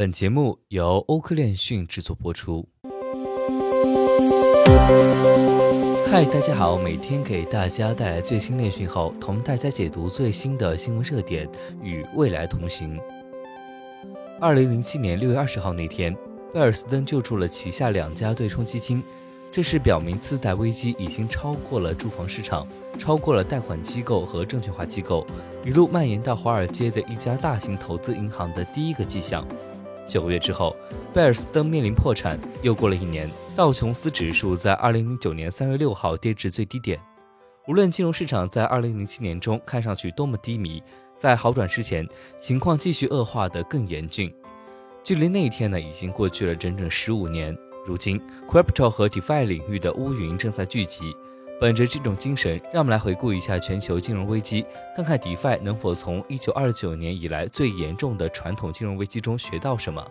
本节目由欧科链讯制作播出。嗨，大家好，每天给大家带来最新链讯后，同大家解读最新的新闻热点，与未来同行。二零零七年六月二十号那天，贝尔斯登救助了旗下两家对冲基金。这是表明次贷危机已经超过了住房市场，超过了贷款机构和证券化机构，一路蔓延到华尔街的一家大型投资银行的第一个迹象。九个月之后，贝尔斯登面临破产。又过了一年，道琼斯指数在二零零九年三月六号跌至最低点。无论金融市场在二零零七年中看上去多么低迷，在好转之前，情况继续恶化得更严峻。距离那一天呢，已经过去了整整十五年。如今，Crypto 和 DeFi 领域的乌云正在聚集。本着这种精神，让我们来回顾一下全球金融危机，看看 DeFi 能否从1929年以来最严重的传统金融危机中学到什么。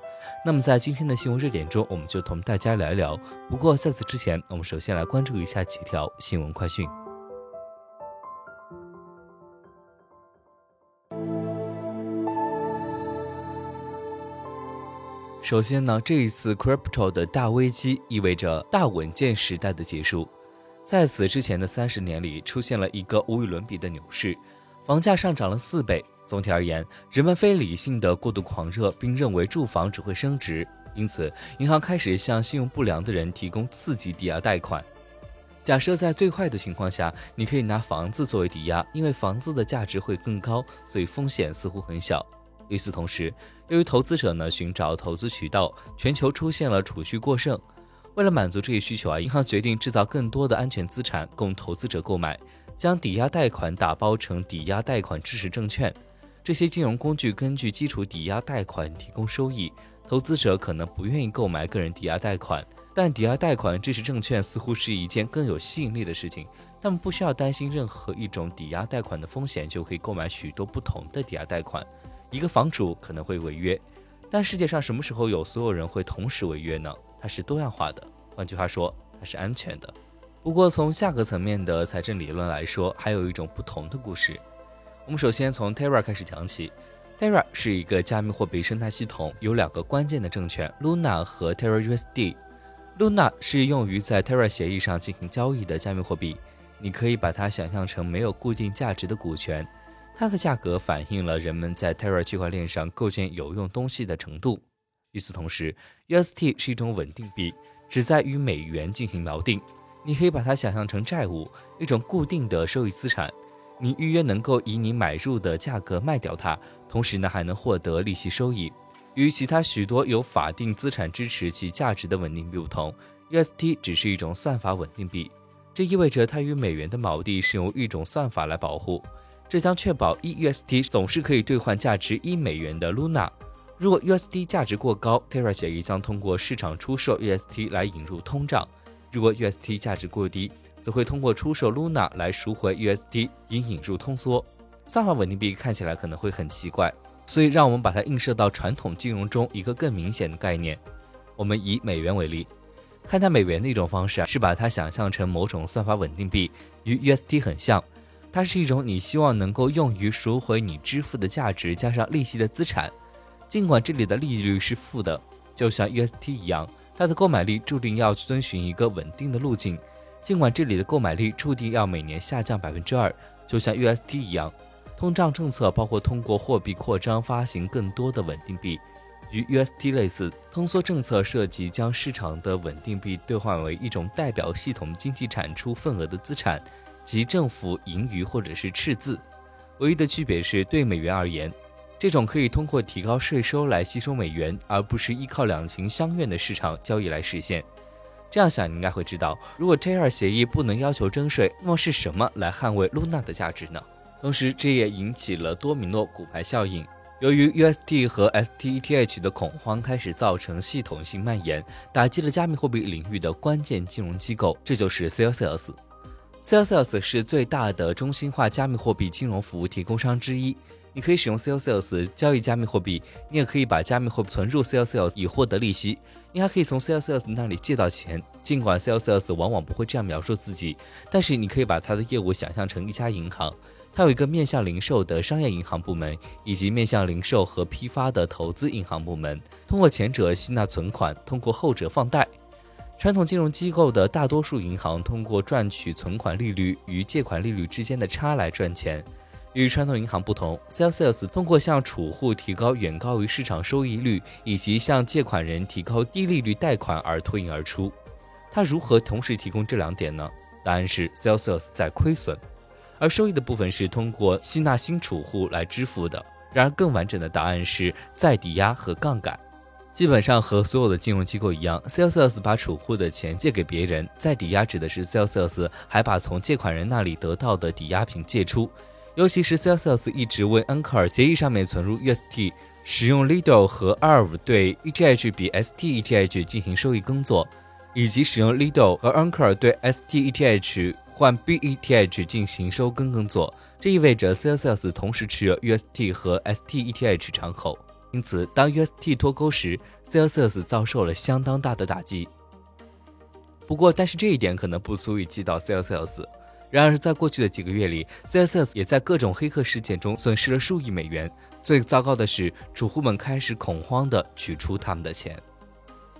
那么，在今天的新闻热点中，我们就同大家聊一聊。不过，在此之前，我们首先来关注一下几条新闻快讯。首先呢，这一次 crypto 的大危机意味着大稳健时代的结束。在此之前的三十年里，出现了一个无与伦比的牛市，房价上涨了四倍。总体而言，人们非理性的过度狂热，并认为住房只会升值，因此银行开始向信用不良的人提供刺激抵押贷款。假设在最坏的情况下，你可以拿房子作为抵押，因为房子的价值会更高，所以风险似乎很小。与此同时，由于投资者呢寻找投资渠道，全球出现了储蓄过剩。为了满足这一需求啊，银行决定制造更多的安全资产供投资者购买，将抵押贷款打包成抵押贷款支持证券。这些金融工具根据基础抵押贷款提供收益。投资者可能不愿意购买个人抵押贷款，但抵押贷款支持证券似乎是一件更有吸引力的事情。他们不需要担心任何一种抵押贷款的风险，就可以购买许多不同的抵押贷款。一个房主可能会违约，但世界上什么时候有所有人会同时违约呢？它是多样化的，换句话说，它是安全的。不过从价格层面的财政理论来说，还有一种不同的故事。我们首先从 Terra 开始讲起。Terra 是一个加密货币生态系统，有两个关键的证券：Luna 和 Terra USD。Luna 是用于在 Terra 协议上进行交易的加密货币，你可以把它想象成没有固定价值的股权。它的价格反映了人们在 Terra 区块链上构建有用东西的程度。与此同时，UST 是一种稳定币，旨在与美元进行锚定。你可以把它想象成债务，一种固定的收益资产。你预约能够以你买入的价格卖掉它，同时呢还能获得利息收益。与其他许多有法定资产支持其价值的稳定币不同，UST 只是一种算法稳定币。这意味着它与美元的锚定是由一种算法来保护。这将确保一 UST 总是可以兑换价值一美元的 Luna。如果 USD 价值过高，Terra 协议将通过市场出售 UST 来引入通胀；如果 UST 价值过低，则会通过出售 Luna 来赎回 USD，以引入通缩。算法稳定币看起来可能会很奇怪，所以让我们把它映射到传统金融中一个更明显的概念。我们以美元为例，看待美元的一种方式是把它想象成某种算法稳定币，与 UST 很像。它是一种你希望能够用于赎回你支付的价值加上利息的资产，尽管这里的利率是负的，就像 UST 一样，它的购买力注定要遵循一个稳定的路径。尽管这里的购买力注定要每年下降百分之二，就像 UST 一样，通胀政策包括通过货币扩张发行更多的稳定币，与 UST 类似。通缩政策涉及将市场的稳定币兑换为一种代表系统经济产出份额的资产。及政府盈余或者是赤字，唯一的区别是对美元而言，这种可以通过提高税收来吸收美元，而不是依靠两情相悦的市场交易来实现。这样想，你应该会知道，如果 T2 协议不能要求征税，那么是什么来捍卫 Luna 的价值呢？同时，这也引起了多米诺骨牌效应。由于 UST 和 STETH 的恐慌开始造成系统性蔓延，打击了加密货币领域的关键金融机构，这就是 Celsius。Celsius 是最大的中心化加密货币金融服务提供商之一。你可以使用 Celsius 交易加密货币，你也可以把加密货币存入 Celsius 以获得利息。你还可以从 Celsius 那里借到钱。尽管 Celsius 往往不会这样描述自己，但是你可以把它的业务想象成一家银行。它有一个面向零售的商业银行部门，以及面向零售和批发的投资银行部门。通过前者吸纳存款，通过后者放贷。传统金融机构的大多数银行通过赚取存款利率与借款利率之间的差来赚钱。与传统银行不同，Celsius 通过向储户提高远高于市场收益率，以及向借款人提高低利率贷款而脱颖而出。它如何同时提供这两点呢？答案是 Celsius 在亏损。而收益的部分是通过吸纳新储户来支付的。然而，更完整的答案是再抵押和杠杆。基本上和所有的金融机构一样，Celsius 把储户的钱借给别人，再抵押指的是 Celsius 还把从借款人那里得到的抵押品借出。尤其是 Celsius 一直为 Anchor 协议上面存入 UST，使用 Lido 和 r v 对 ETH 比 STETH 进行收益耕作，以及使用 Lido 和 Anchor 对 STETH。换 BETH 进行收耕耕作，这意味着 Celsius 同时持有 UST 和 STETH 敞口，因此当 UST 脱钩时，Celsius 遭受了相当大的打击。不过，但是这一点可能不足以击倒 Celsius。然而，在过去的几个月里，C.S.S. 也在各种黑客事件中损失了数亿美元。最糟糕的是，储户们开始恐慌地取出他们的钱。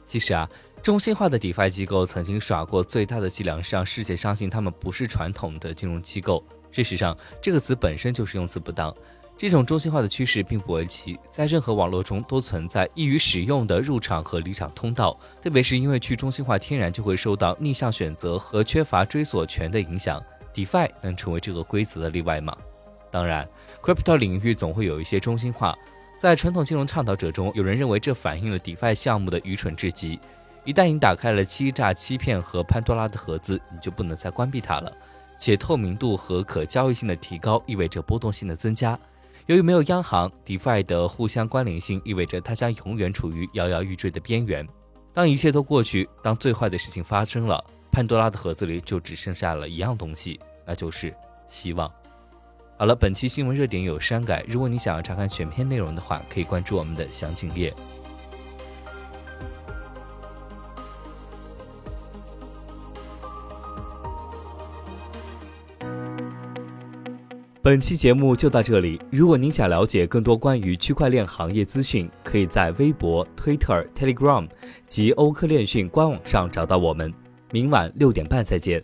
其实啊。中心化的 DeFi 机构曾经耍过最大的伎俩，是让世界相信他们不是传统的金融机构。事实上，这个词本身就是用词不当。这种中心化的趋势并不为奇，在任何网络中都存在易于使用的入场和离场通道，特别是因为去中心化天然就会受到逆向选择和缺乏追索权的影响。DeFi 能成为这个规则的例外吗？当然，Crypto 领域总会有一些中心化。在传统金融倡导者中，有人认为这反映了 DeFi 项目的愚蠢至极。一旦你打开了欺诈、欺骗和潘多拉的盒子，你就不能再关闭它了。且透明度和可交易性的提高意味着波动性的增加。由于没有央行，DeFi 的互相关联性意味着它将永远处于摇摇欲坠的边缘。当一切都过去，当最坏的事情发生了，潘多拉的盒子里就只剩下了一样东西，那就是希望。好了，本期新闻热点有删改，如果你想要查看全篇内容的话，可以关注我们的详情页。本期节目就到这里。如果您想了解更多关于区块链行业资讯，可以在微博、Twitter、Telegram 及欧科链讯官网上找到我们。明晚六点半再见。